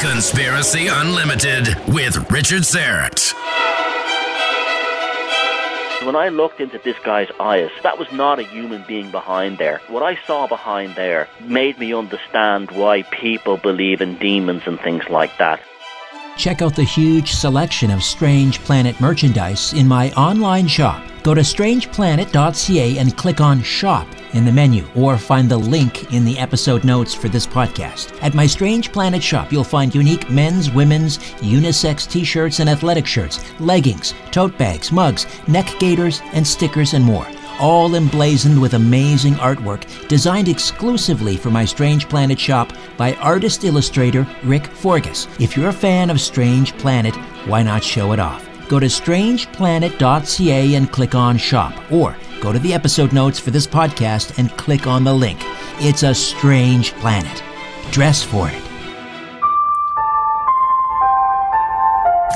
Conspiracy Unlimited with Richard Syrett. When I looked into this guy's eyes, that was not a human being behind there. What I saw behind there made me understand why people believe in demons and things like that. Check out the huge selection of Strange Planet merchandise in my online shop. Go to strangeplanet.ca and click on Shop in the menu or find the link in the episode notes for this podcast. At my Strange Planet shop, you'll find unique men's, women's, unisex t shirts and athletic shirts, leggings, tote bags, mugs, neck gaiters, and stickers, and more all emblazoned with amazing artwork designed exclusively for my Strange Planet shop by artist illustrator Rick Forgus. If you're a fan of Strange Planet, why not show it off? Go to strangeplanet.ca and click on shop, or go to the episode notes for this podcast and click on the link. It's a strange planet. Dress for it.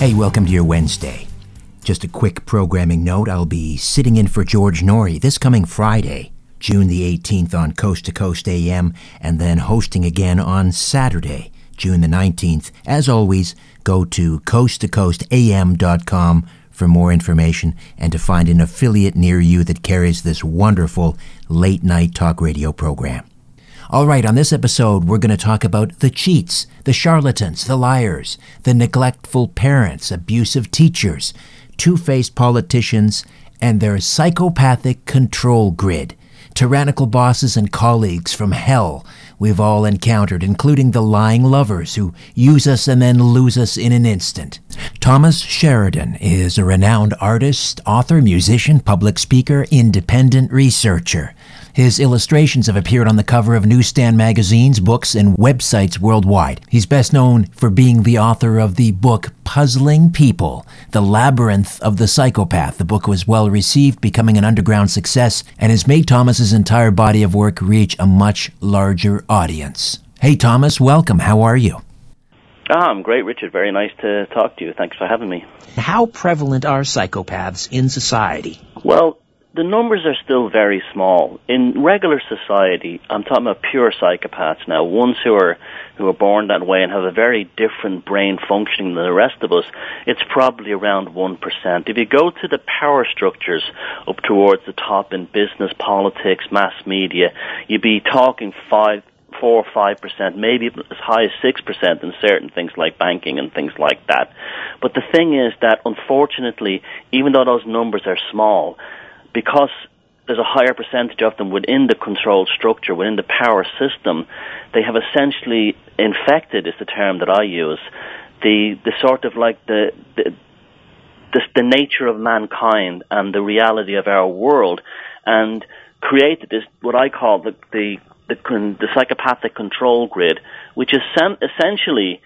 Hey, welcome to your Wednesday. Just a quick programming note I'll be sitting in for George Noory this coming Friday, June the 18th on Coast to Coast AM, and then hosting again on Saturday, June the 19th. As always, go to coasttocoastam.com for more information and to find an affiliate near you that carries this wonderful late night talk radio program. All right, on this episode, we're going to talk about the cheats, the charlatans, the liars, the neglectful parents, abusive teachers, two faced politicians, and their psychopathic control grid. Tyrannical bosses and colleagues from hell we've all encountered, including the lying lovers who use us and then lose us in an instant. Thomas Sheridan is a renowned artist, author, musician, public speaker, independent researcher. His illustrations have appeared on the cover of newsstand magazines, books, and websites worldwide. He's best known for being the author of the book Puzzling People The Labyrinth of the Psychopath. The book was well received, becoming an underground success, and has made Thomas's entire body of work reach a much larger audience. Hey, Thomas, welcome. How are you? Ah, I'm great, Richard. Very nice to talk to you. Thanks for having me. How prevalent are psychopaths in society? Well, the numbers are still very small. In regular society, I'm talking about pure psychopaths now, ones who are who are born that way and have a very different brain functioning than the rest of us, it's probably around 1%. If you go to the power structures up towards the top in business, politics, mass media, you'd be talking 5 four or five percent, maybe as high as six percent in certain things like banking and things like that. But the thing is that unfortunately, even though those numbers are small, because there's a higher percentage of them within the control structure, within the power system, they have essentially infected, is the term that I use, the, the sort of like the, the, the, the nature of mankind and the reality of our world and created this, what I call the, the, the, the psychopathic control grid, which is sem- essentially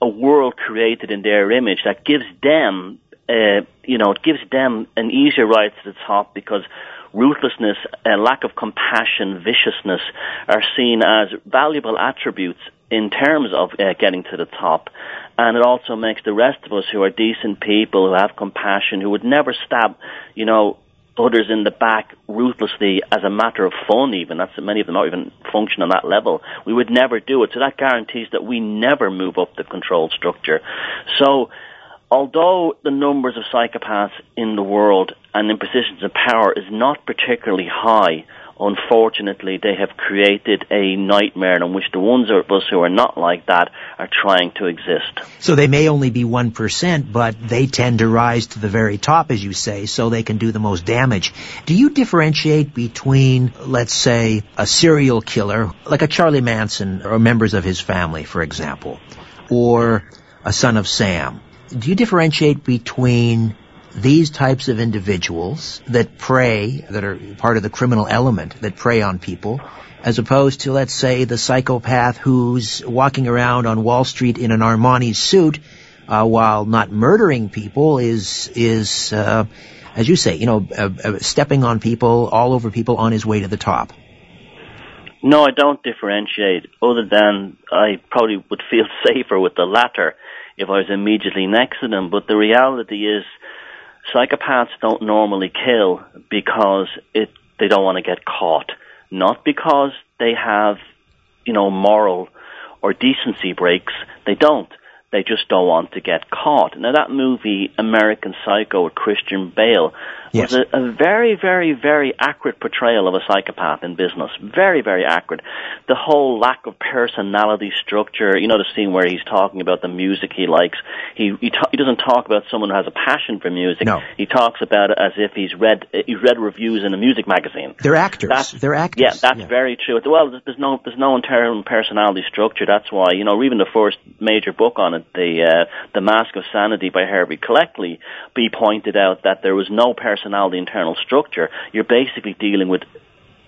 a world created in their image that gives them, uh, you know, it gives them an easier ride to the top because ruthlessness, a lack of compassion, viciousness are seen as valuable attributes in terms of uh, getting to the top. And it also makes the rest of us who are decent people, who have compassion, who would never stab, you know, others in the back ruthlessly as a matter of fun even. That's many of them don't even function on that level. We would never do it. So that guarantees that we never move up the control structure. So although the numbers of psychopaths in the world and in positions of power is not particularly high, unfortunately, they have created a nightmare in which the ones of us who are not like that are trying to exist. So they may only be 1%, but they tend to rise to the very top, as you say, so they can do the most damage. Do you differentiate between, let's say, a serial killer, like a Charlie Manson or members of his family, for example, or a son of Sam? Do you differentiate between these types of individuals that prey, that are part of the criminal element, that prey on people, as opposed to, let's say, the psychopath who's walking around on Wall Street in an Armani suit, uh, while not murdering people, is is uh, as you say, you know, uh, uh stepping on people, all over people, on his way to the top. No, I don't differentiate. Other than I probably would feel safer with the latter if I was immediately next to them. But the reality is, psychopaths don't normally kill because it they don't want to get caught, not because they have, you know, moral or decency breaks. They don't. They just don't want to get caught. Now that movie, American Psycho with Christian Bale, yes. was a, a, very, very, very accurate portrayal of a psychopath in business. Very, very accurate. The whole lack of personality structure. You know the scene where he's talking about the music he likes. He he, ta- he doesn't talk about someone who has a passion for music. No. He talks about it as if he's read he's read reviews in a music magazine. They're actors. That's, They're actors. Yeah, that's yeah. very true. Well, there's no there's no internal personality structure. That's why you know even the first major book on it, the uh, the Mask of Sanity by Hervey Cleckley, be pointed out that there was no personality personality internal structure, you're basically dealing with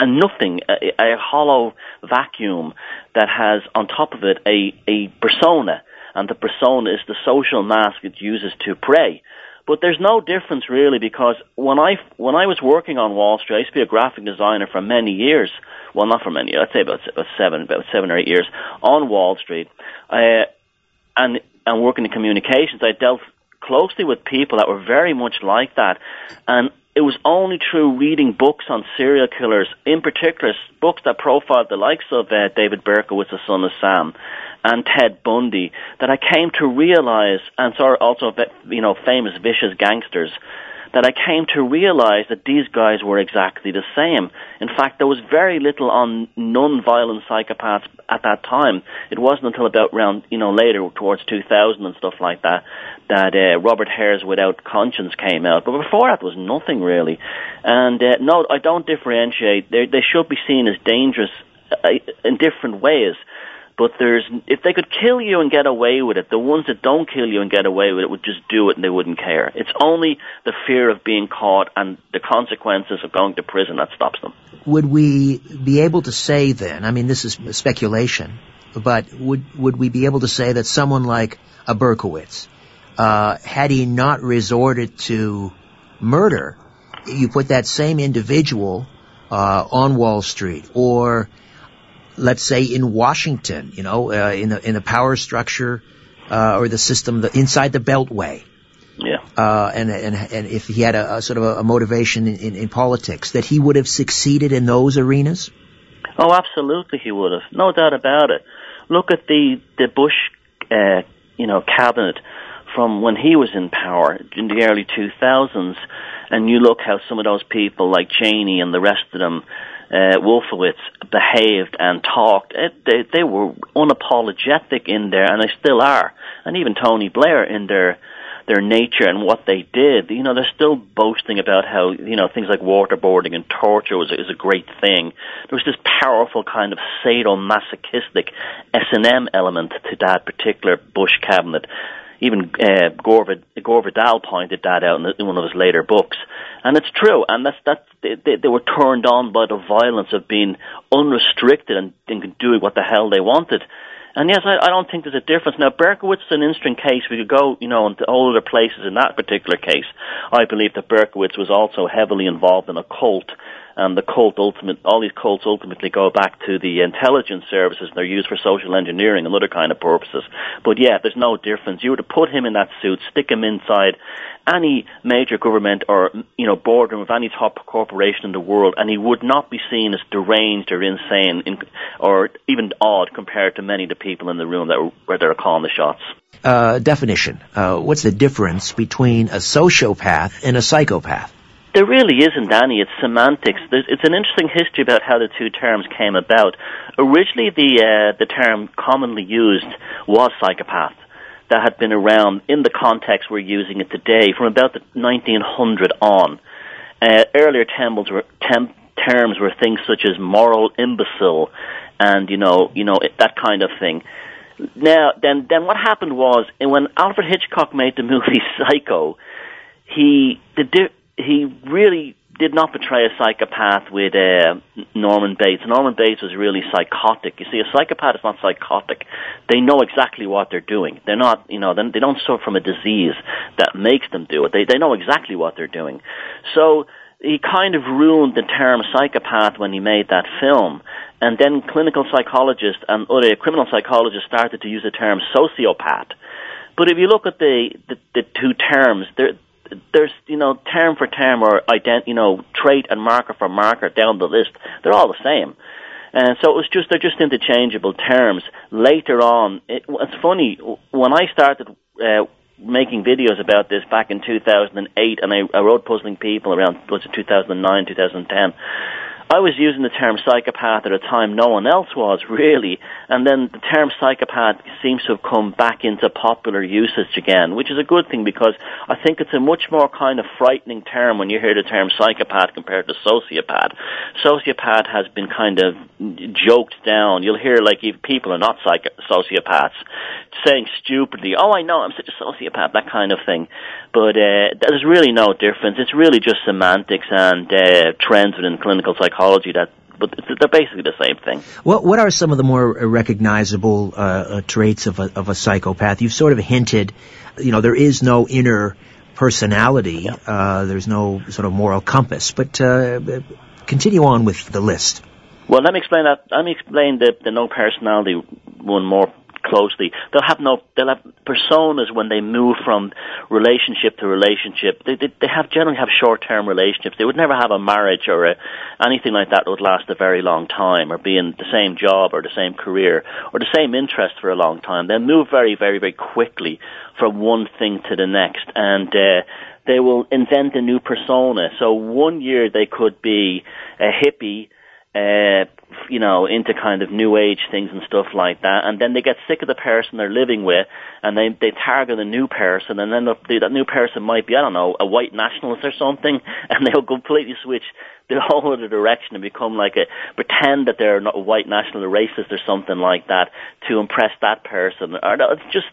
a nothing, a, a hollow vacuum that has on top of it a, a persona, and the persona is the social mask it uses to prey. But there's no difference really because when I when I was working on Wall Street, I used to be a graphic designer for many years. Well, not for many. I'd say about, about seven, about seven or eight years on Wall Street, uh, and and working in communications. I dealt closely with people that were very much like that. And it was only through reading books on serial killers, in particular books that profiled the likes of uh, David Berkowitz, the son of Sam, and Ted Bundy, that I came to realize, and saw also you know famous vicious gangsters, that I came to realize that these guys were exactly the same. In fact, there was very little on non-violent psychopaths at that time. It wasn't until about around, you know, later towards 2000 and stuff like that, that uh, Robert Hare's Without Conscience came out. But before that was nothing really. And uh, no, I don't differentiate. They, they should be seen as dangerous uh, in different ways. But there's, if they could kill you and get away with it, the ones that don't kill you and get away with it would just do it and they wouldn't care. It's only the fear of being caught and the consequences of going to prison that stops them. Would we be able to say then, I mean this is speculation, but would, would we be able to say that someone like a Berkowitz, uh, had he not resorted to murder, you put that same individual uh, on Wall Street or let's say in Washington, you know, uh, in the in the power structure uh, or the system the, inside the Beltway. Yeah. Uh, and and and if he had a, a sort of a, a motivation in, in, in, politics, that he would have succeeded in those arenas. Oh, absolutely, he would have, no doubt about it. Look at the the Bush, uh, you know, cabinet from when he was in power in the early 2000s, and you look how some of those people, like Cheney and the rest of them, uh, Wolfowitz behaved and talked, it, they, they were unapologetic in there, and they still are. And even Tony Blair in their their nature and what they did, you know, they're still boasting about how, you know, things like waterboarding and torture was, is a great thing. There was this powerful kind of sadomasochistic S&M element to that particular Bush cabinet. Even uh, Gore, Gore Vidal pointed that out in, one of his later books, and it's true. And that's that's they, they were turned on by the violence of being unrestricted and, and doing what the hell they wanted. And yes, I, I don't think there's a difference. Now, Berkowitz is an interesting case. We could go, you know, into all other places in that particular case. I believe that Berkowitz was also heavily involved in a cult and the cult ultimate all these cults ultimately go back to the intelligence services and they're used for social engineering and other kind of purposes. But yeah there's no difference. You were to put him in that suit stick him inside any major government or you know boardroom of any top corporation in the world and he would not be seen as deranged or insane in, or even odd compared to many of the people in the room that were, where they're calling the shots. Uh, definition. Uh, what's the difference between a sociopath and a psychopath there really isn't any. It's semantics. There's, it's an interesting history about how the two terms came about. Originally, the uh, the term commonly used was psychopath. That had been around in the context we're using it today from about the 1900 on. Uh, earlier terms were, temp, terms were things such as moral imbecile, and you know, you know that kind of thing. Now, then, then what happened was when Alfred Hitchcock made the movie Psycho, he the he really did not portray a psychopath with uh, Norman Bates. Norman Bates was really psychotic. You see, a psychopath is not psychotic. They know exactly what they're doing. They're not, you know, they don't suffer from a disease that makes them do it. They they know exactly what they're doing. So he kind of ruined the term psychopath when he made that film. And then clinical psychologists and other criminal psychologists started to use the term sociopath. But if you look at the, the, the two terms, they're, there's you know term for term or ident you know trait and marker for marker down the list. They're all the same. And so it was just they're just interchangeable terms. Later on, it, it's funny when I started uh, making videos about this back in 2008, and I, I wrote puzzling people around was it 2009, 2010. I was using the term psychopath at a time no one else was really, and then the term psychopath seems to have come back into popular usage again, which is a good thing because I think it's a much more kind of frightening term when you hear the term psychopath compared to sociopath. Sociopath has been kind of joked down. You'll hear like if people are not psych- sociopaths saying stupidly, "Oh, I know, I'm such a sociopath," that kind of thing. But uh, there's really no difference. It's really just semantics and uh, trends within clinical psychology that but they're basically the same thing. What What are some of the more recognizable uh, uh, traits of a, of a psychopath? You've sort of hinted, you know, there is no inner personality. Yeah. Uh, there's no sort of moral compass. But uh, continue on with the list. Well, let me explain that. Let me explain the, the no personality one more closely. They'll have no, they'll have personas when they move from relationship to relationship. They, they, they have generally have short-term relationships. They would never have a marriage or a, anything like that that would last a very long time or be in the same job or the same career or the same interest for a long time. They move very, very, very quickly from one thing to the next and, uh, they will invent a new persona. So one year they could be a hippie, uh, you know, into kind of new age things and stuff like that, and then they get sick of the person they're living with, and they they target a new person, and then the, that new person might be I don't know a white nationalist or something, and they'll completely switch the whole other direction and become like a pretend that they're not a white nationalist or racist or something like that to impress that person. Or it's just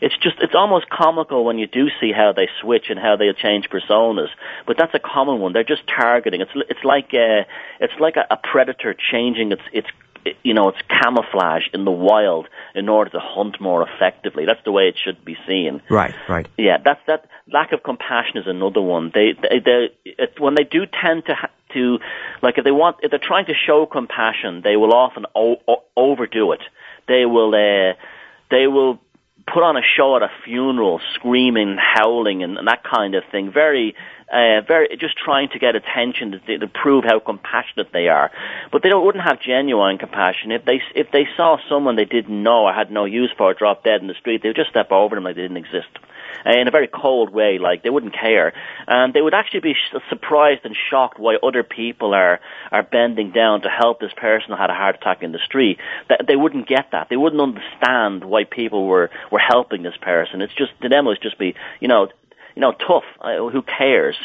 it's just it's almost comical when you do see how they switch and how they change personas. But that's a common one. They're just targeting. It's it's like a, it's like a, a predator changing its its you know, it's camouflage in the wild in order to hunt more effectively. That's the way it should be seen. Right, right. Yeah, that's that. Lack of compassion is another one. They, they, they it, when they do tend to ha- to, like, if they want, if they're trying to show compassion, they will often o- o- overdo it. They will, uh, they will put on a show at a funeral, screaming, howling, and, and that kind of thing. Very uh, very just trying to get attention to, to prove how compassionate they are. But they don't, wouldn't have genuine compassion if they if they saw someone they didn't know or had no use for drop dead in the street. They would just step over them like they didn't exist. Uh, in a very cold way, like they wouldn't care, and they would actually be sh- surprised and shocked why other people are are bending down to help this person who had a heart attack in the street. That they wouldn't get that. They wouldn't understand why people were were helping this person. It's just to them it just be you know you know tough. Uh, who cares?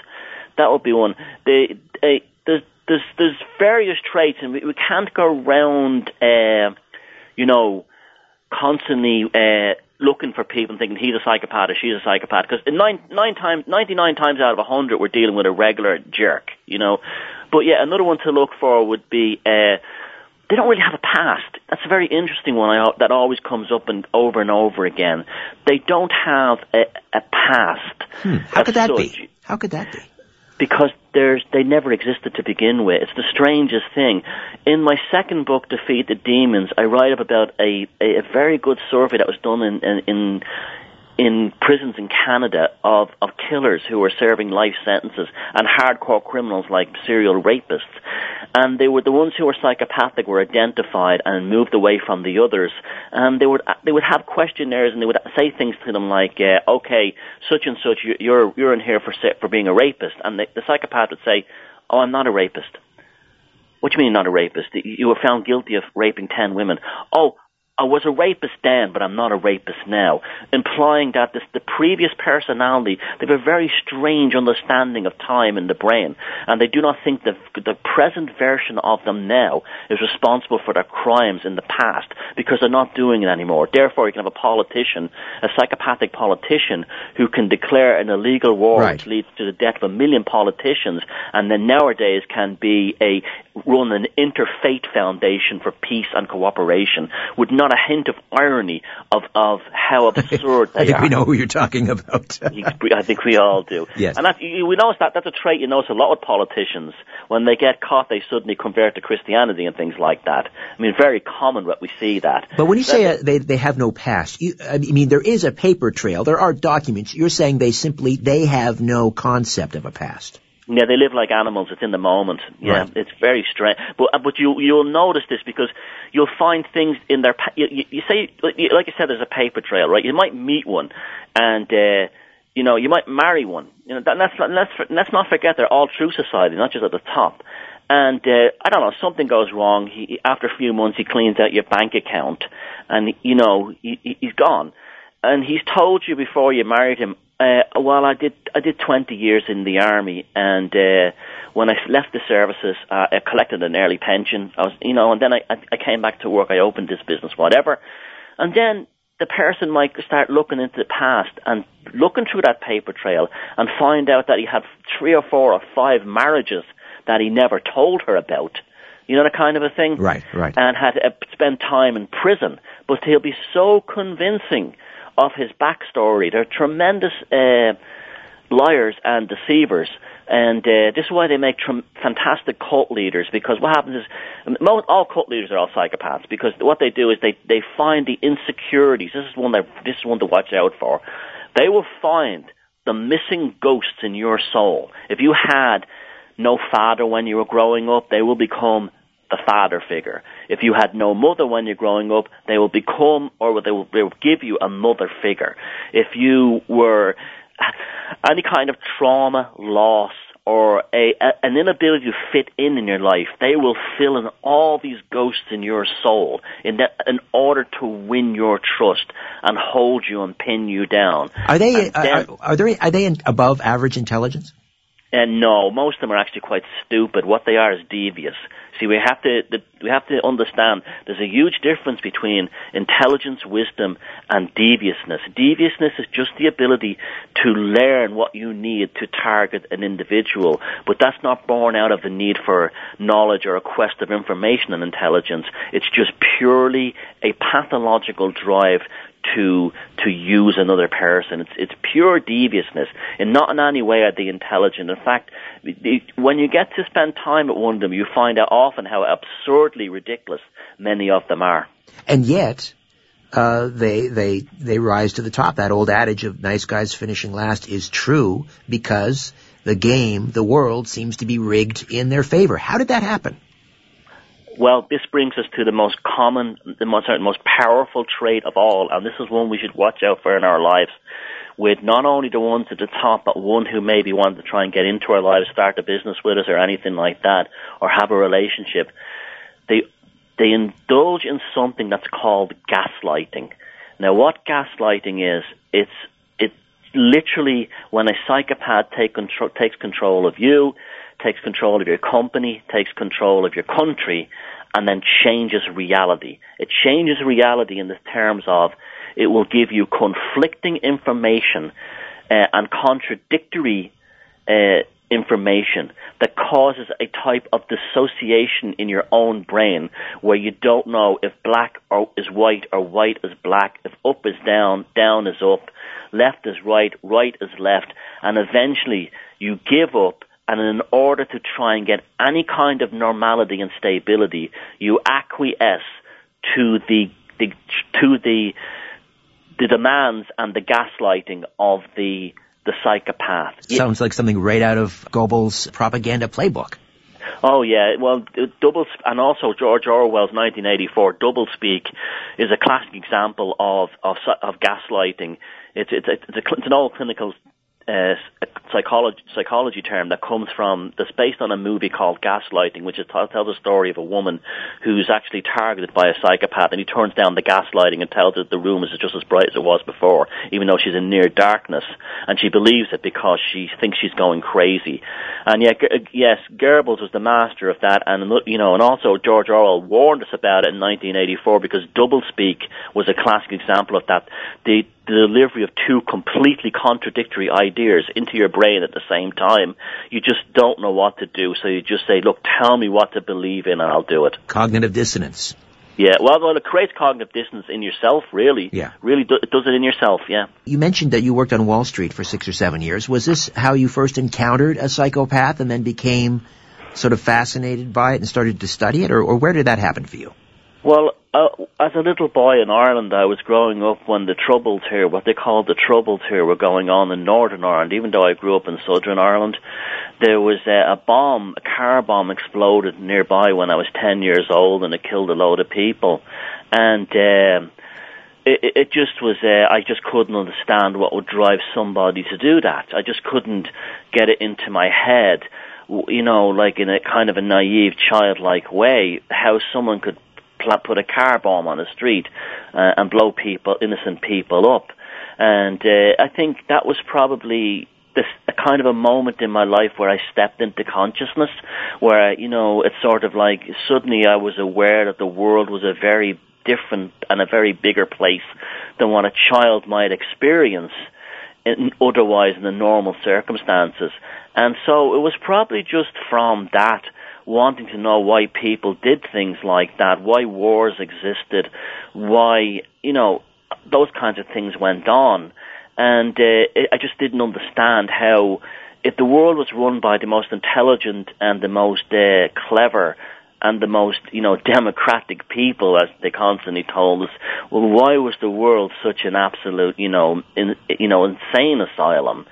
That would be one. They, they there's there's there's various traits, and we, we can't go around, uh, you know, constantly uh, looking for people and thinking he's a psychopath or she's a psychopath. Because nine nine times, ninety nine times out of a hundred, we're dealing with a regular jerk, you know. But yeah, another one to look for would be. Uh, they don't really have a past. That's a very interesting one I, that always comes up and over and over again. They don't have a, a past. Hmm. How could that such. be? How could that be? Because there's they never existed to begin with. It's the strangest thing. In my second book, Defeated Demons, I write up about a a, a very good survey that was done in in, in in prisons in Canada of, of killers who were serving life sentences and hardcore criminals like serial rapists. And they were the ones who were psychopathic were identified and moved away from the others. And they would they would have questionnaires and they would say things to them like, uh, "Okay, such and such, you're you're in here for for being a rapist," and the, the psychopath would say, "Oh, I'm not a rapist." What do you mean not a rapist? You were found guilty of raping ten women. Oh, I was a rapist then, but I'm not a rapist now, implying that this, the previous personality, they have a very strange understanding of time in the brain, and they do not think that the present version of them now is responsible for their crimes in the past, because they're not doing it anymore. Therefore, you can have a politician, a psychopathic politician, who can declare an illegal war right. which leads to the death of a million politicians, and then nowadays can be a run an interfaith foundation for peace and cooperation with not a hint of irony of, of how absurd I think are. we know who you're talking about. I think we all do. Yes. And that, we notice that that's a trait you notice a lot with politicians. When they get caught, they suddenly convert to Christianity and things like that. I mean, very common that we see that. But when you say uh, they, they have no past, you, I mean, there is a paper trail. There are documents. You're saying they simply, they have no concept of a past. Yeah, they live like animals. It's in the moment. Yeah, right. it's very strange. But uh, but you you'll notice this because you'll find things in their. You, you say like you said, there's a paper trail, right? You might meet one, and uh, you know you might marry one. You know, that, let's let's let's not forget they're all through society, not just at the top. And uh, I don't know, something goes wrong. He, after a few months, he cleans out your bank account, and you know he, he's gone. And he's told you before you married him, uh, well, I did. I did 20 years in the army, and uh, when I left the services, uh, I collected an early pension. I was, you know, and then I, I came back to work. I opened this business, whatever, and then the person might start looking into the past and looking through that paper trail and find out that he had three or four or five marriages that he never told her about. You know, the kind of a thing. Right, right. And had uh, spent time in prison, but he'll be so convincing of his backstory. They're tremendous uh, liars and deceivers. And uh, this is why they make tr- fantastic cult leaders. Because what happens is, most, all cult leaders are all psychopaths. Because what they do is they they find the insecurities. This is one that this is one to watch out for. They will find the missing ghosts in your soul. If you had no father when you were growing up, they will become the father figure. If you had no mother when you're growing up, they will become or they will, they will give you a mother figure. If you were any kind of trauma, loss, or a, a, an inability to fit in in your life, they will fill in all these ghosts in your soul in that, in order to win your trust and hold you and pin you down. Are they uh, then, are, are, they are they above average intelligence? And no, most of them are actually quite stupid. What they are is devious. See, we have to we have to understand there's a huge difference between intelligence, wisdom, and deviousness. Deviousness is just the ability to learn what you need to target an individual, but that's not born out of the need for knowledge or a quest of information and intelligence. It's just purely a pathological drive to to use another person. It's it's pure deviousness, and not in any way are they intelligent. In fact, when you get to spend time with one of them, you find out often how absurdly ridiculous many of them are. And yet, uh, they they they rise to the top. That old adage of "nice guys finishing last" is true because the game, the world, seems to be rigged in their favor. How did that happen? Well, this brings us to the most common, the most, sorry, most powerful trait of all, and this is one we should watch out for in our lives. with not only the ones at the top, but one who maybe wanted to try and get into our lives, start a business with us or anything like that, or have a relationship. They they indulge in something that's called gaslighting. Now, what gaslighting is, it's it's literally when a psychopath take control, takes control of you, takes control of your company, takes control of your country, and then changes reality. It changes reality in the terms of it will give you conflicting information uh, and contradictory uh, information that causes a type of dissociation in your own brain where you don't know if black is white or white is black, if up is down, down is up, left is right, right is left, and eventually you give up and in order to try and get any kind of normality and stability, you acquiesce to the, the to the the demands and the gaslighting of the the psychopath. Sounds like something right out of Goebbels' propaganda playbook. Oh yeah, well, double and also George Orwell's 1984 doublespeak is a classic example of of, of gaslighting. It's it's it's, a, it's an old clinical uh, psychology psychology term that comes from that's based on a movie called Gaslighting, which is, tells a story of a woman who's actually targeted by a psychopath, and he turns down the gaslighting and tells her the room is just as bright as it was before, even though she's in near darkness, and she believes it because she thinks she's going crazy. And yet, yes, Goebbels was the master of that, and you know, and also George Orwell warned us about it in 1984 because doublespeak was a classic example of that. The the delivery of two completely contradictory ideas into your brain at the same time, you just don't know what to do. So you just say, look, tell me what to believe in and I'll do it. Cognitive dissonance. Yeah, well, well, it creates cognitive dissonance in yourself, really. Yeah. Really, do, it does it in yourself, yeah. You mentioned that you worked on Wall Street for six or seven years. Was this how you first encountered a psychopath and then became sort of fascinated by it and started to study it, or, or where did that happen for you? Well, uh, as a little boy in Ireland, I was growing up when the Troubles here, what they called the Troubles here, were going on in Northern Ireland. Even though I grew up in Southern Ireland, there was uh, a bomb, a car bomb exploded nearby when I was 10 years old and it killed a load of people. And, uh, it, it just was, uh, I just couldn't understand what would drive somebody to do that. I just couldn't get it into my head, you know, like in a kind of a naive, childlike way, how someone could put a car bomb on a street uh, and blow people, innocent people up. And uh, I think that was probably this a kind of a moment in my life where I stepped into consciousness, where you know it's sort of like suddenly I was aware that the world was a very different and a very bigger place than what a child might experience in, otherwise in the normal circumstances. And so it was probably just from that wanting to know why people did things like that, why wars existed, why, you know, those kinds of things went on. And uh, I just didn't understand how, if the world was run by the most intelligent and the most uh, clever and the most, you know, democratic people, as they constantly told us, well, why was the world such an absolute, you know, in, you know, insane asylum?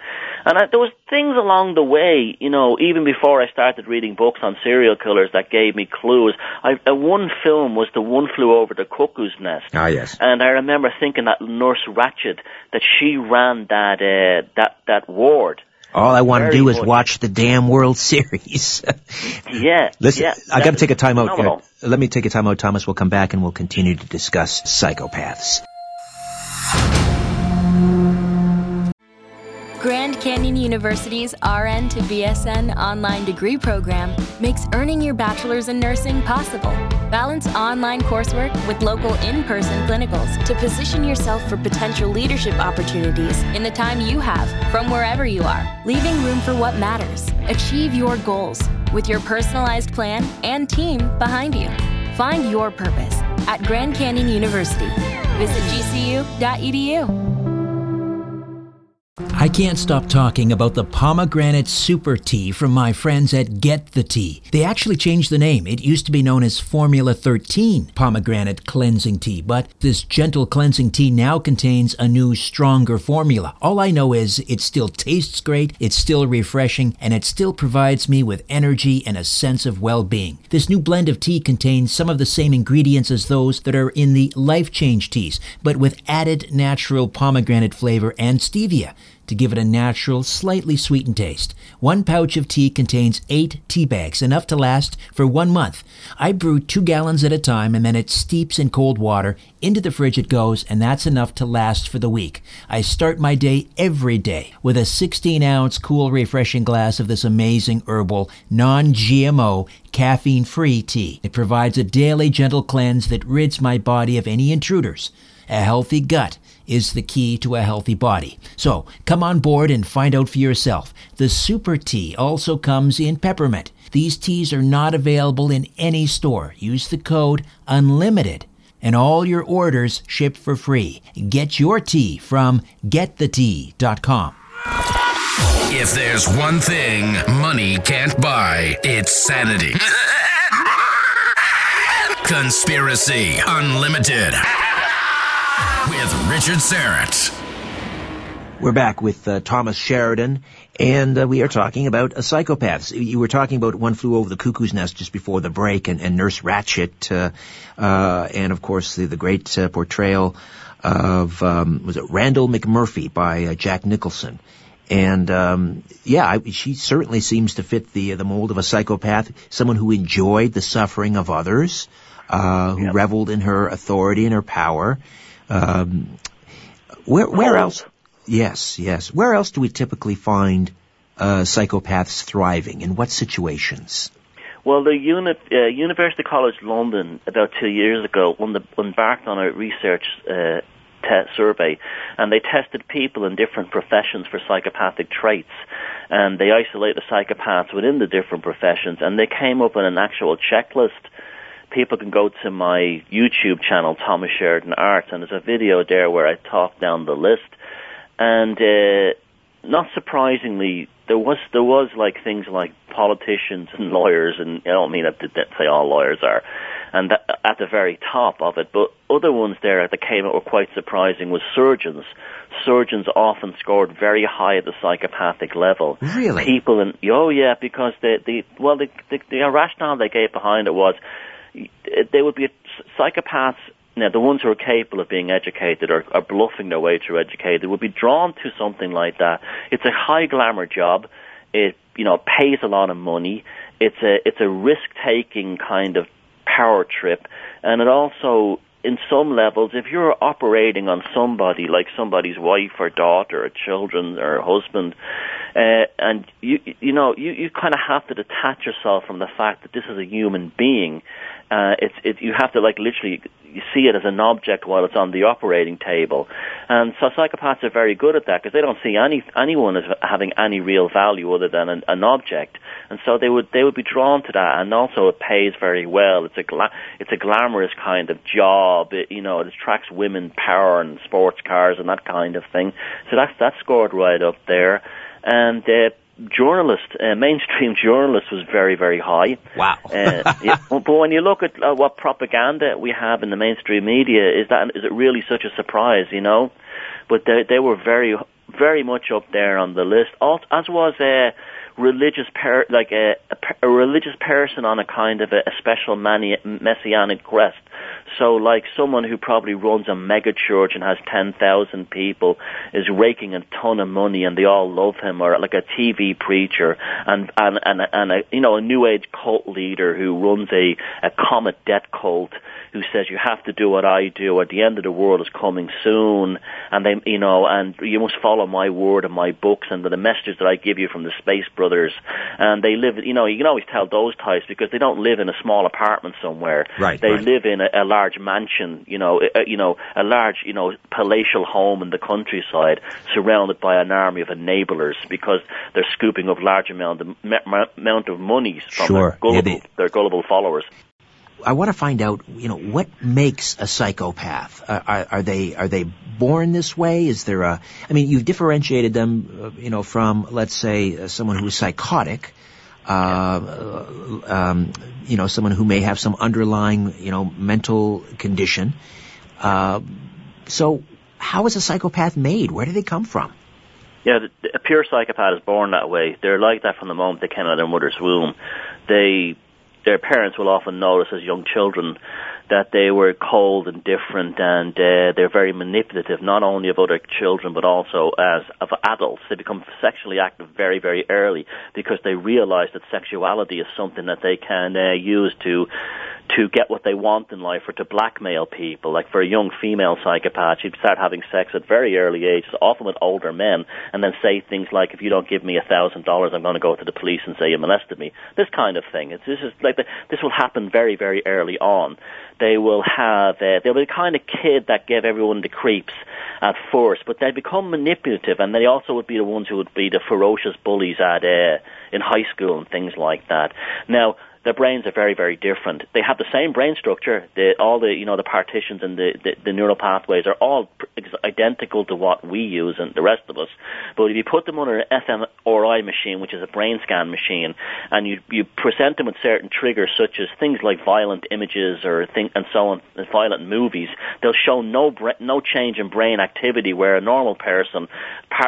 And I, there was things along the way, you know, even before I started reading books on serial killers that gave me clues. I, uh, one film was the one flew over the cuckoo's nest. Ah, yes. And I remember thinking that Nurse Ratched, that she ran that uh, that that ward all I want to do is watch the damn World Series. yeah. Listen, yeah, I got to take a time out. Uh, let me take a time out, Thomas. We'll come back and we'll continue to discuss psychopaths. Grand Canyon University's RN to BSN online degree program makes earning your bachelor's in nursing possible. Balance online coursework with local in person clinicals to position yourself for potential leadership opportunities in the time you have from wherever you are, leaving room for what matters. Achieve your goals with your personalized plan and team behind you. Find your purpose at Grand Canyon University. Visit gcu.edu. I can't stop talking about the pomegranate super tea from my friends at Get the Tea. They actually changed the name. It used to be known as Formula 13 pomegranate cleansing tea, but this gentle cleansing tea now contains a new, stronger formula. All I know is it still tastes great, it's still refreshing, and it still provides me with energy and a sense of well being. This new blend of tea contains some of the same ingredients as those that are in the Life Change teas, but with added natural pomegranate flavor and stevia to give it a natural, slightly sweetened taste. One pouch of tea contains eight tea bags, enough to last for one month. I brew two gallons at a time and then it steeps in cold water. Into the fridge it goes, and that's enough to last for the week. I start my day every day with a 16 ounce cool, refreshing glass of this amazing herbal, non GMO, caffeine free tea. It provides a daily gentle cleanse that rids my body of any intruders. A healthy gut is the key to a healthy body. So come on board and find out for yourself. The Super Tea also comes in peppermint. These teas are not available in any store. Use the code UNLIMITED and all your orders shipped for free. Get your tea from getthetea.com. If there's one thing money can't buy, it's sanity. Conspiracy Unlimited with Richard Syrett. We're back with uh, Thomas Sheridan, and uh, we are talking about uh, psychopaths. You were talking about One Flew Over the Cuckoo's Nest just before the break, and, and Nurse Ratched, uh, uh, and of course the, the great uh, portrayal of um, was it Randle McMurphy by Jack Nicholson. And um, yeah, I, she certainly seems to fit the the mold of a psychopath, someone who enjoyed the suffering of others, who yep. reveled in her authority and her power, um, where, where else? Yes, yes. Where else do we typically find uh, psychopaths thriving? In what situations? Well, the uh, University College London about two years ago embarked on a research uh, te- survey, and they tested people in different professions for psychopathic traits, and they isolated the psychopaths within the different professions, and they came up with an actual checklist people can go to my YouTube channel, Thomas Sheridan Arts, and there's a video there where I talk down the list. And uh, not surprisingly, there was there was like things like politicians and lawyers, and I don't mean that to say all lawyers are, and that, at the very top of it. But other ones there that came out were quite surprising was surgeons. Surgeons often scored very high at the psychopathic level. Really? People and oh yeah, because the the well the the, the rationale they gave behind it was they would be psychopaths. Now, the ones who are capable of being educated or are bluffing their way through educated would be drawn to something like that. It's a high glamour job. It you know pays a lot of money. It's a it's a risk taking kind of power trip, and it also in some levels, if you're operating on somebody like somebody's wife or daughter or children or husband, uh, and you you know you you kind of have to detach yourself from the fact that this is a human being uh, it's it, you have to like literally you see it as an object while it's on the operating table, and so psychopaths are very good at that because they don't see any anyone as having any real value other than an, an object, and so they would they would be drawn to that, and also it pays very well. It's a gla- it's a glamorous kind of job. It, you know, it attracts women, power, and sports cars and that kind of thing. So that's that's scored right up there, and. Uh, journalist, uh, mainstream journalist was very, very high. Wow. uh, yeah, but when you look at uh, what propaganda we have in the mainstream media, is that is it really such a surprise? You know, but they they were very, very much up there on the list. As was a religious per, like a, a, a religious person on a kind of a, a special mani- messianic quest. So, like someone who probably runs a mega church and has 10,000 people is raking a ton of money and they all love him, or like a TV preacher and, and, and, and a, you know, a new age cult leader who runs a, a comet debt cult who says you have to do what I do or the end of the world is coming soon and they, you know, and you must follow my word and my books and the messages that I give you from the Space Brothers. And they live, you know, you can always tell those types because they don't live in a small apartment somewhere. Right. They right. live in a, a large mansion, you know, a, you know, a large, you know, palatial home in the countryside, surrounded by an army of enablers because they're scooping up large amount of amount of monies from sure. their gullible, yeah, they, their gullible followers. I want to find out, you know, what makes a psychopath? Uh, are, are, they are they born this way? Is there a? I mean, you've differentiated them, uh, you know, from let's say uh, someone who's psychotic, uh, um, you know, someone who may have some underlying, you know, mental condition. Uh, so, how is a psychopath made? Where do they come from? Yeah, a pure psychopath is born that way. They're like that from the moment they came out of their mother's womb. They their parents will often notice as young children that they were cold and different and uh, they're very manipulative not only of other children but also as of adults. They become sexually active very very early because they realize that sexuality is something that they can uh, use to to get what they want in life or to blackmail people. Like for a young female psychopath, she'd start having sex at very early ages, often with older men, and then say things like, "If you don't give me a thousand dollars, I'm going to go to the police and say you molested me." This kind of thing. It's, this is like the, this will happen very very early on. They will have uh, they'll be the kind of kid that gave everyone the creeps at first, but they become manipulative, and they also would be the ones who would be the ferocious bullies at uh, in high school and things like that. Now their brains are very, very different. They have the same brain structure. The, all the, you know, the partitions and the, the, the neural pathways are all identical to what we use and the rest of us. But if you put them on an fMRI machine, which is a brain scan machine, and you, you present them with certain triggers such as things like violent images or thing, and so on, violent movies, they'll show no, no change in brain activity where a normal person,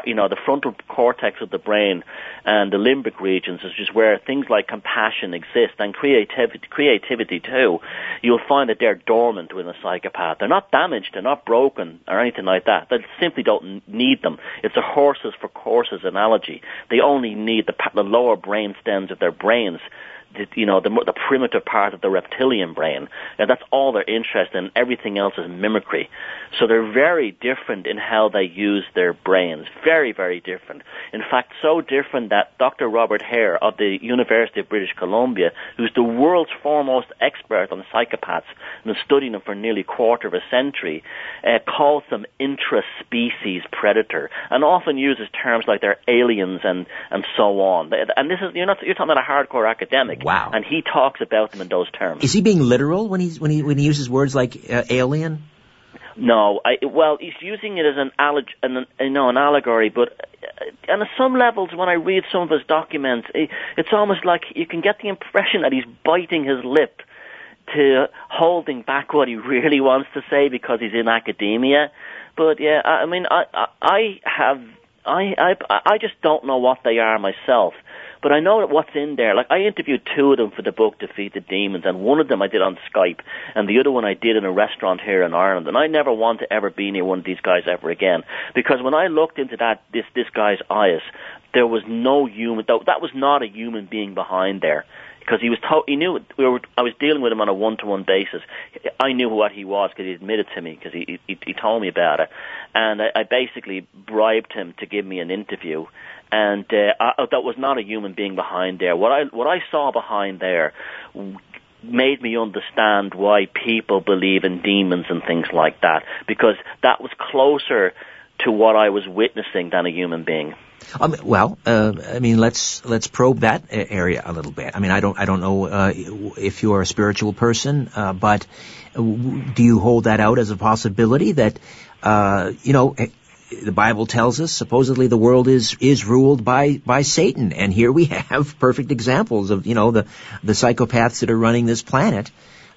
you know, the frontal cortex of the brain and the limbic regions is just where things like compassion exist and creativity, creativity too, you'll find that they're dormant within a psychopath. They're not damaged, they're not broken or anything like that. They simply don't need them. It's a horses for courses analogy. They only need the, the lower brain stems of their brains the, you know, the, the primitive part of the reptilian brain. And that's all they're interested in. Everything else is mimicry. So they're very different in how they use their brains. Very, very different. In fact, so different that Dr. Robert Hare of the University of British Columbia, who's the world's foremost expert on psychopaths and has studied them for nearly a quarter of a century, uh, calls them intraspecies predator and often uses terms like they're aliens and, and so on. And this is, you're not, you're talking about a hardcore academic. Wow. And he talks about them in those terms. Is he being literal when he's when he when he uses words like uh, alien? No, I, well, he's using it as an, alleg- an you know an allegory, but uh, on some levels, when I read some of his documents, it, it's almost like you can get the impression that he's biting his lip to holding back what he really wants to say because he's in academia. But yeah, I, I mean, I, I, I have, I, I, I just don't know what they are myself. But I know what's in there. Like I interviewed two of them for the book Defeated Demons, and one of them I did on Skype, and the other one I did in a restaurant here in Ireland. And I never want to ever be near one of these guys ever again because when I looked into that this this guy's eyes, there was no human. That, that was not a human being behind there because he was to- he knew we were I was dealing with him on a one to one basis. I knew what he was because he admitted to me because he, he he told me about it, and I, I basically bribed him to give me an interview and uh, I, that was not a human being behind there. What I what I saw behind there made me understand why people believe in demons and things like that because that was closer to what I was witnessing than a human being. Um, well, uh, I mean, let's let's probe that area a little bit. I mean, I don't I don't know uh, if you're a spiritual person, uh, but do you hold that out as a possibility that uh, you know the Bible tells us supposedly the world is is ruled by by Satan, and here we have perfect examples of you know the the psychopaths that are running this planet.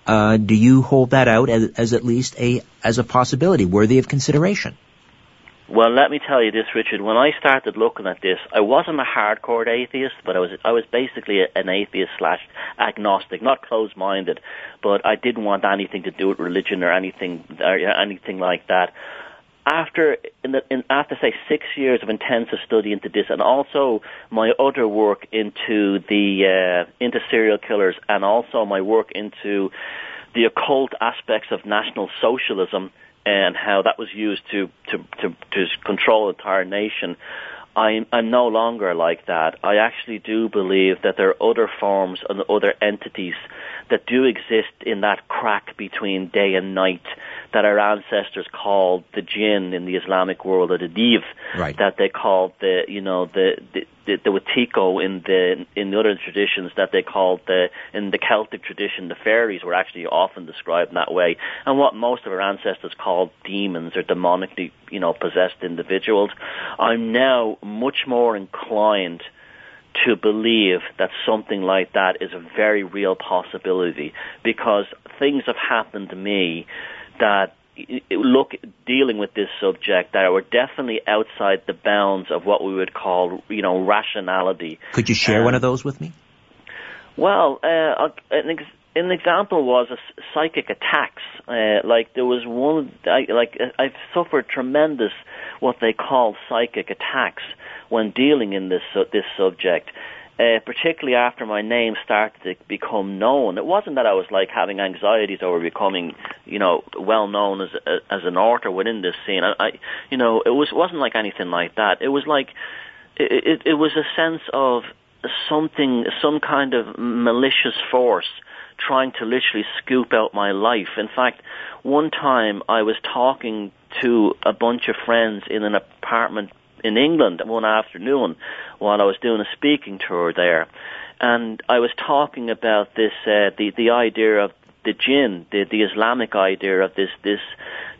Uh, do you hold that out as, as at least a as a possibility worthy of consideration? Well, let me tell you this, Richard. When I started looking at this, I wasn't a hardcore atheist, but I was I was basically an atheist slash agnostic, not closed minded, but I didn't want anything to do with religion or anything or anything like that after in the, in, after say six years of intensive study into this, and also my other work into the uh, into serial killers, and also my work into the occult aspects of National Socialism and how that was used to to to, to control an entire nation. I'm, I'm no longer like that. I actually do believe that there are other forms and other entities that do exist in that crack between day and night that our ancestors called the jinn in the Islamic world, or the div, right. that they called the, you know, the, the, the, the Wetiko in the, in the other traditions that they called the, in the Celtic tradition, the fairies were actually often described in that way. And what most of our ancestors called demons or demonically, you know, possessed individuals. I'm now much more inclined to believe that something like that is a very real possibility because things have happened to me that look dealing with this subject that were definitely outside the bounds of what we would call you know rationality. Could you share um, one of those with me? Well, uh, an, ex- an example was a psychic attacks. Uh, like there was one, I, like I've suffered tremendous what they call psychic attacks when dealing in this uh, this subject uh, particularly after my name started to become known. It wasn't that I was like having anxieties over becoming, you know, well known as as an author within this scene. I, I you know, it was wasn't like anything like that. It was like it, it, it was a sense of something, some kind of malicious force trying to literally scoop out my life. In fact, one time I was talking to a bunch of friends in an apartment in England one afternoon while I was doing a speaking tour there, and I was talking about this uh, the the idea of the jinn, the the Islamic idea of this this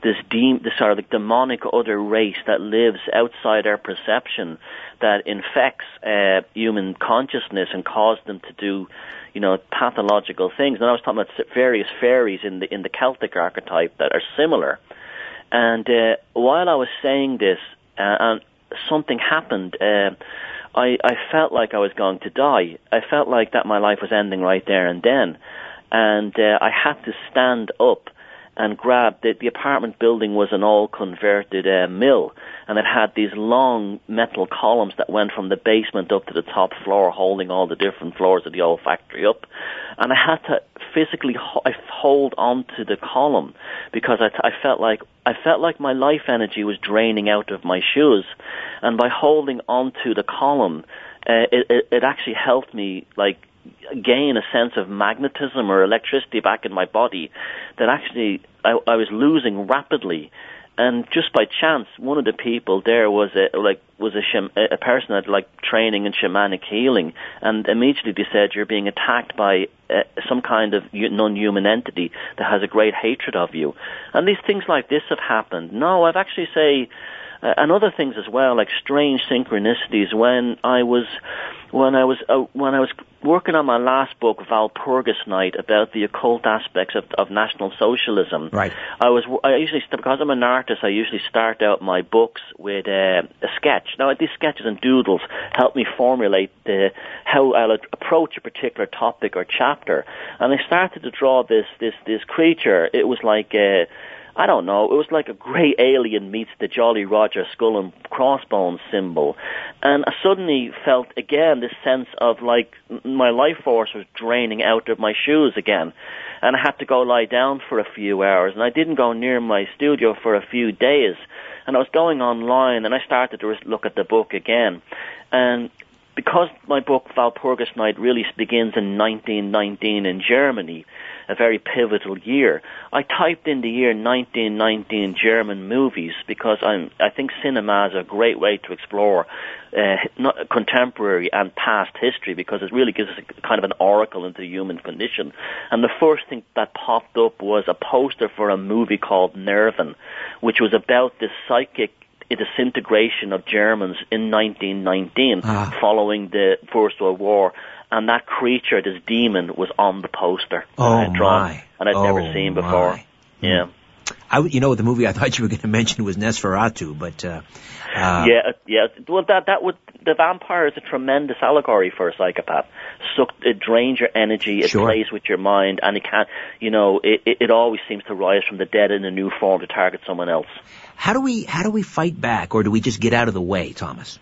this this sort of like demonic other race that lives outside our perception, that infects uh, human consciousness and causes them to do, you know, pathological things. And I was talking about various fairies in the in the Celtic archetype that are similar. And uh, while I was saying this, uh, and something happened. Uh, I, I felt like I was going to die. I felt like that my life was ending right there and then. And uh, I had to stand up and grab the, the apartment building was an all converted uh, mill and it had these long metal columns that went from the basement up to the top floor holding all the different floors of the old factory up. And I had to physically ho- hold onto the column because I, t- I felt like I felt like my life energy was draining out of my shoes. And by holding onto the column uh, it, it, it actually helped me like gain a sense of magnetism or electricity back in my body that actually I, I was losing rapidly. And just by chance, one of the people there was a like was a a person that like training in shamanic healing, and immediately they said you're being attacked by uh, some kind of non-human entity that has a great hatred of you. And these things like this have happened. No, I've actually say uh, and other things as well, like strange synchronicities. When I was when I was uh, when I was working on my last book, Walpurgis Night, about the occult aspects of, of National Socialism. Right. I was I usually because I'm an artist, I usually start out my books with uh, a sketch. Now these sketches and doodles help me formulate the how I'll approach a particular topic or chapter. And I started to draw this this this creature. It was like. Uh, I don't know. It was like a grey alien meets the Jolly Roger skull and crossbones symbol. And I suddenly felt again this sense of like my life force was draining out of my shoes again. And I had to go lie down for a few hours. And I didn't go near my studio for a few days. And I was going online and I started to look at the book again. And because my book Walpurgis Night really begins in 1919 in Germany, a very pivotal year. I typed in the year 1919 German movies because I'm, I think cinema is a great way to explore uh, not contemporary and past history because it really gives us a, kind of an oracle into the human condition. And the first thing that popped up was a poster for a movie called Nerven, which was about this psychic disintegration of Germans in 1919 ah. following the First World War and that creature, this demon, was on the poster. Oh drawn, my! And I'd oh never seen before. My. Yeah. I, you know, the movie I thought you were going to mention was Nosferatu, but uh, uh, yeah, yeah. Well, that that would the vampire is a tremendous allegory for a psychopath. So it drains your energy, it sure. plays with your mind, and it can, you know, it, it it always seems to rise from the dead in a new form to target someone else. How do we how do we fight back, or do we just get out of the way, Thomas?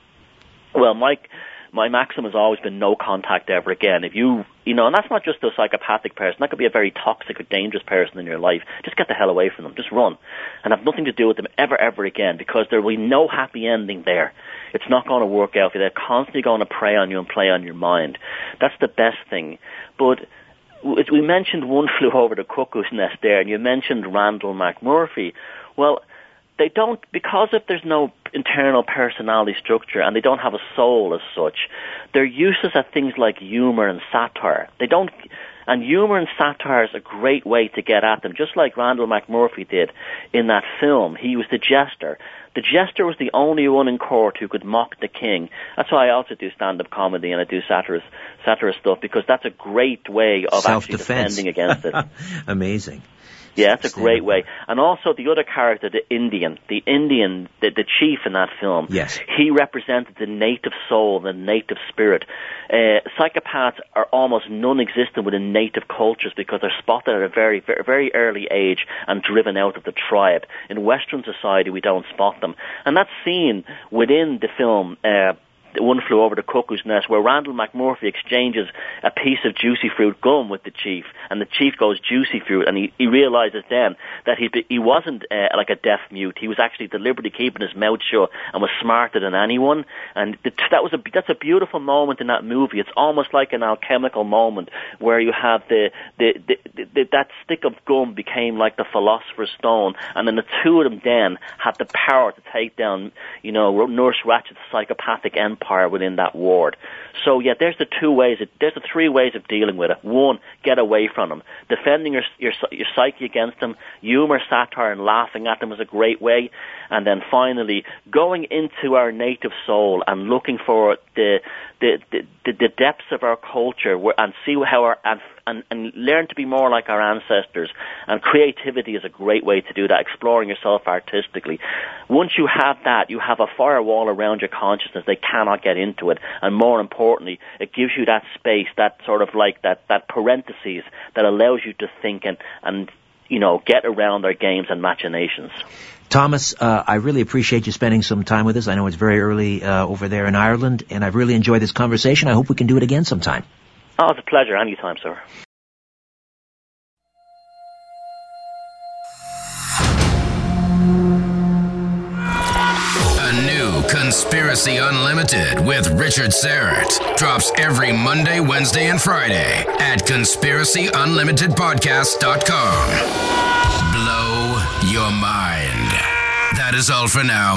Well, Mike, my maxim has always been no contact ever again. If you, you know, and that's not just a psychopathic person. That could be a very toxic or dangerous person in your life. Just get the hell away from them. Just run. And have nothing to do with them ever, ever again because there will be no happy ending there. It's not going to work out for you. They're constantly going to prey on you and play on your mind. That's the best thing. But we mentioned One Flew Over the Cuckoo's Nest there, and you mentioned Randle McMurphy. Well, they don't because if there's no internal personality structure and they don't have a soul as such, their uses are things like humor and satire. They don't and humor and satire is a great way to get at them, just like Randle McMurphy did in that film. He was the jester. The jester was the only one in court who could mock the king. That's why I also do stand-up comedy and I do satirist, satirist stuff because that's a great way of actually defending against it. Amazing. Yeah, that's a great way. And also the other character, the Indian, the Indian, the, the chief in that film. Yes. He represented the native soul, the native spirit. Uh, psychopaths are almost non-existent within native cultures because they're spotted at a very, very, very early age and driven out of the tribe. In Western society, we don't spot them. And that's seen within the film, uh, one flew over the cuckoo's nest where Randle McMurphy exchanges a piece of juicy fruit gum with the chief, and the chief goes juicy fruit, and he, he realizes then that he he wasn't uh, like a deaf mute. He was actually deliberately keeping his mouth shut and was smarter than anyone. And that was a that's a beautiful moment in that movie. It's almost like an alchemical moment where you have the the, the, the, that stick of gum became like the philosopher's stone, and then the two of them then had the power to take down you know Nurse Ratched's psychopathic empire empire within that ward. So yeah, there's the two ways. There's the three ways of dealing with it. One, get away from them. Defending your your, your psyche against them. Humor, satire, and laughing at them is a great way. And then finally, going into our native soul and looking for the the the, the depths of our culture and see how our and, and and learn to be more like our ancestors. And creativity is a great way to do that. Exploring yourself artistically. Once you have that, you have a firewall around your consciousness. They cannot get into it. And more importantly, it gives you that space, that sort of like that that parentheses that allows you to think and and you know get around their games and machinations. Thomas, uh, I really appreciate you spending some time with us. I know it's very early uh, over there in Ireland, and I've really enjoyed this conversation. I hope we can do it again sometime. Oh, it's a pleasure. Anytime, sir. A new Conspiracy Unlimited with Richard Syrett drops every Monday, Wednesday, and Friday at conspiracyunlimitedpodcast.com. Blow your mind. That is all for now.